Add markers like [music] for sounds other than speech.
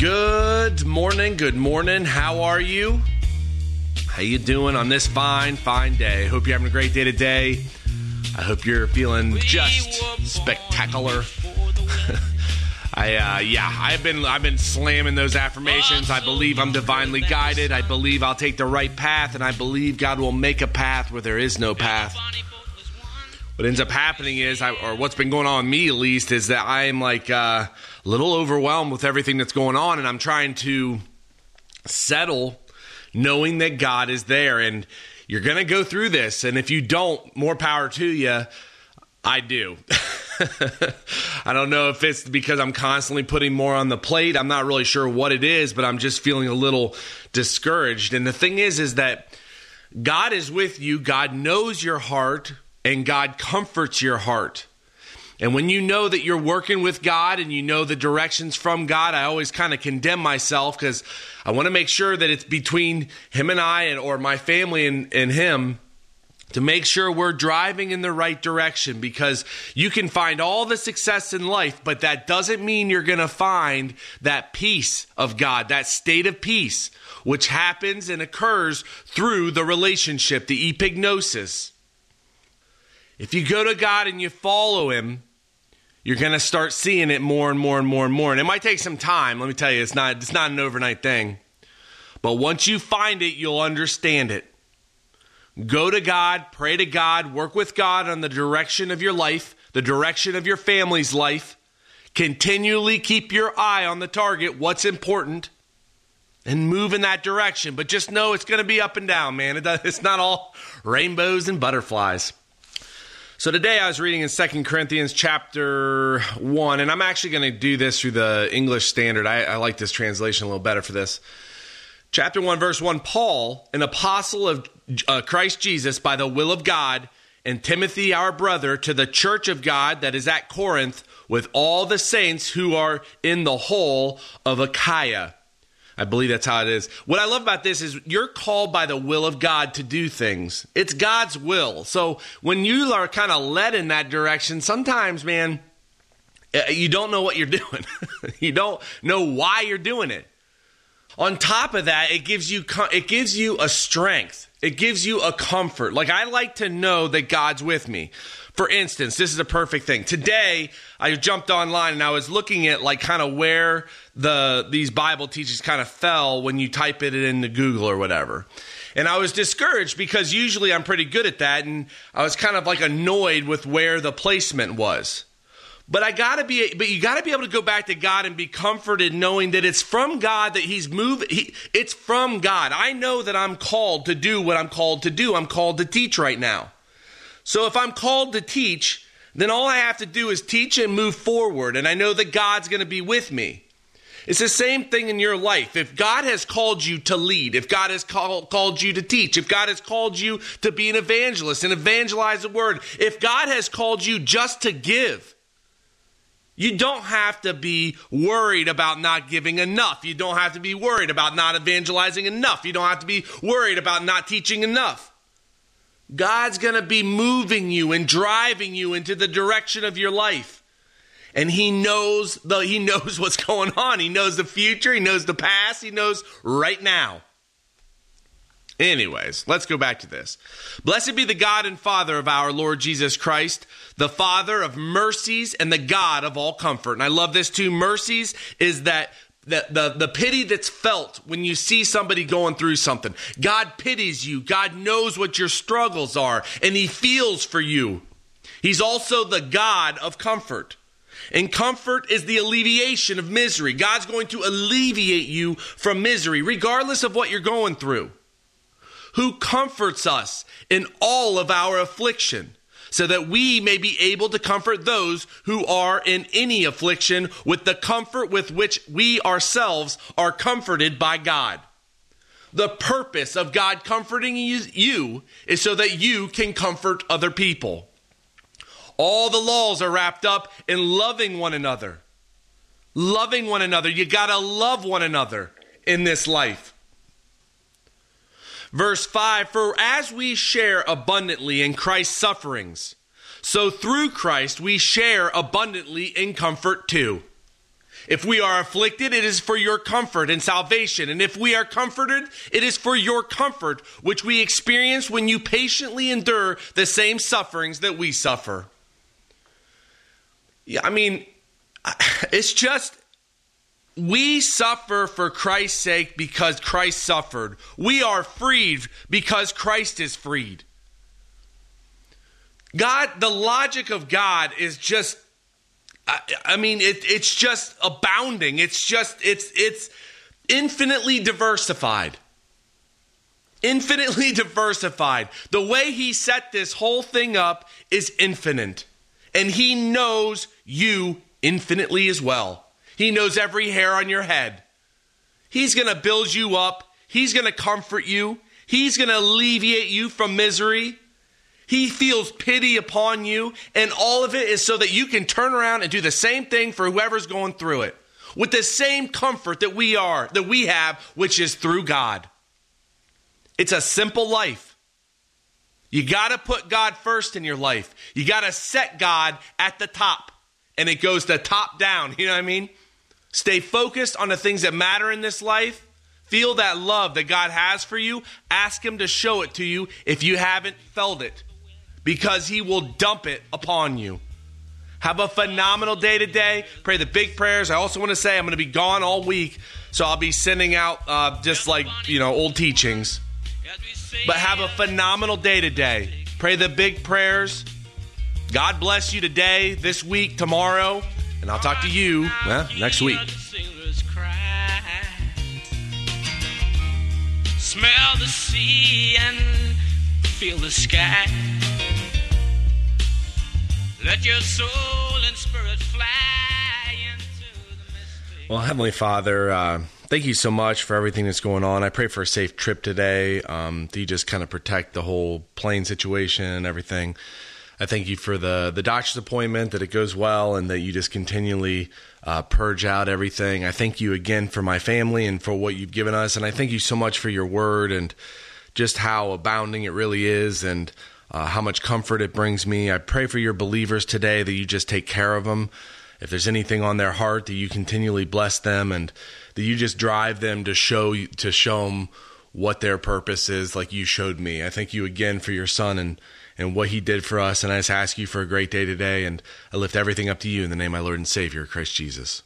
Good morning, good morning. How are you? How you doing on this fine, fine day? Hope you're having a great day today. I hope you're feeling just spectacular. [laughs] I uh, yeah, I've been I've been slamming those affirmations. I believe I'm divinely guided. I believe I'll take the right path, and I believe God will make a path where there is no path. What ends up happening is, I, or what's been going on with me at least, is that I am like uh, a little overwhelmed with everything that's going on, and I'm trying to settle, knowing that God is there, and you're gonna go through this, and if you don't, more power to you. I do. [laughs] I don't know if it's because I'm constantly putting more on the plate. I'm not really sure what it is, but I'm just feeling a little discouraged. And the thing is, is that God is with you. God knows your heart and God comforts your heart. And when you know that you're working with God and you know the directions from God, I always kind of condemn myself because I want to make sure that it's between Him and I and, or my family and, and Him to make sure we're driving in the right direction because you can find all the success in life, but that doesn't mean you're going to find that peace of God, that state of peace, which happens and occurs through the relationship, the epignosis. If you go to God and you follow Him, you're going to start seeing it more and more and more and more. And it might take some time. Let me tell you, it's not it's not an overnight thing. But once you find it, you'll understand it. Go to God, pray to God, work with God on the direction of your life, the direction of your family's life. Continually keep your eye on the target, what's important, and move in that direction. But just know it's going to be up and down, man. It's not all rainbows and butterflies. So today I was reading in Second Corinthians chapter 1, and I'm actually going to do this through the English Standard. I, I, like this translation a little better for this. Chapter 1, verse 1 Paul, an apostle of uh, Christ Jesus by the will of God, and Timothy, our brother, to the church of God that is at Corinth, with all the saints who are in the whole of Achaia. I believe that's how it is. What I love about this is you're called by the will of God to do things. It's God's will. So when you are kind of led in that direction, sometimes, man, eh, you don't know what you're [laughs] doing. you don't know why you're doing it. On top of that, it gives you it gives you a strength. It gives you a comfort. Like I like to know that God's with me. For instance, this is a perfect thing. Today, I jumped online and I was looking at like kind of where the these Bible teachings kind of fell when you type it into Google or whatever. And I was discouraged because usually I'm pretty good at that and I was kind of like annoyed with where the placement was. But I gotta be, but you gotta be able to go back to God and be comforted knowing that it's from God that He's moving. He, it's from God. I know that I'm called to do what I'm called to do. I'm called to teach right now. So if I'm called to teach, then all I have to do is teach and move forward. And I know that God's going to be with me. It's the same thing in your life. If God has called you to lead, if God has call, called you to teach, if God has called you to be an evangelist and evangelize the word, if God has called you just to give, you don't have to be worried about not giving enough. You don't have to be worried about not evangelizing enough. You don't have to be worried about not teaching enough. God's going to be moving you and driving you into the direction of your life. And he knows the he knows [laughs] what's going on. He knows the future, he knows the past, he knows right now. Anyways, let's go back to this. Blessed be the God and Father of our Lord Jesus Christ, the Father of mercies and the God of all comfort. And I love this too. Mercies is that the, the, the pity that's felt when you see somebody going through something. God pities you. God knows what your struggles are, and He feels for you. He's also the God of comfort. And comfort is the alleviation of misery. God's going to alleviate you from misery, regardless of what you're going through. Who comforts us in all of our affliction so that we may be able to comfort those who are in any affliction with the comfort with which we ourselves are comforted by God. The purpose of God comforting you is so that you can comfort other people. All the laws are wrapped up in loving one another. Loving one another. You got to love one another in this life. Verse 5 For as we share abundantly in Christ's sufferings, so through Christ we share abundantly in comfort too. If we are afflicted, it is for your comfort and salvation. And if we are comforted, it is for your comfort, which we experience when you patiently endure the same sufferings that we suffer. Yeah, I mean, [laughs] it's just we suffer for Christ's sake because Christ suffered. We are freed because Christ is freed. God, the logic of God is just I, I mean, it, it's just abounding. It's just it's it's infinitely diversified. Infinitely [laughs] diversified. The way he set this whole thing up is infinite. And he knows you infinitely as well. He knows every hair on your head. He's going to build you up. He's going to comfort you. He's going to alleviate you from misery. He feels pity upon you, and all of it is so that you can turn around and do the same thing for whoever's going through it with the same comfort that we are, that we have, which is through God. It's a simple life. You got to put God first in your life. You got to set God at the top, and it goes the top down. [laughs] You know what I mean? Stay focused on the things that matter in this life. Feel that love that God has for you. Ask Him to show it to you if you haven't felt it because he will dump it upon you. Have a phenomenal day today. Pray the big prayers. I also want to say I'm going to be gone all week, so I'll be sending out uh, just like, you know, old teachings. But have a phenomenal day today. Pray the big prayers. God bless you today, this week, tomorrow, and I'll talk to you well, next week. Smell the sea and feel the sky. Let your soul and spirit fly Well, Heavenly Father, uh, thank you so much for everything that's going on. I pray for a safe trip today. Um, that you just kind of protect the whole plane situation and everything. I thank you for the the doctor's appointment that it goes well and that you just continually uh, purge out everything. I thank you again for my family and for what you've given us, and I thank you so much for your word and just how abounding it really is and uh, how much comfort it brings me. I pray for your believers today that you just take care of them. If there's anything on their heart, that you continually bless them and that you just drive them to show to show them what their purpose is, like you showed me. I thank you again for your son and and what he did for us. And I just ask you for a great day today. And I lift everything up to you in the name of my Lord and Savior, Christ Jesus.